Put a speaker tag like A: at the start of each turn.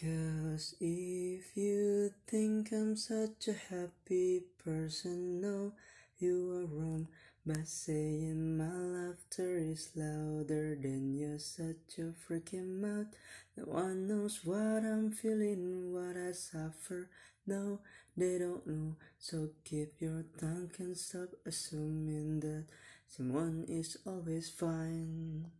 A: Cause if you think I'm such a happy person, no, you are wrong. By saying my laughter is louder than you, such a freaking mouth. No one knows what I'm feeling, what I suffer. No, they don't know. So keep your tongue and stop assuming that someone is always fine.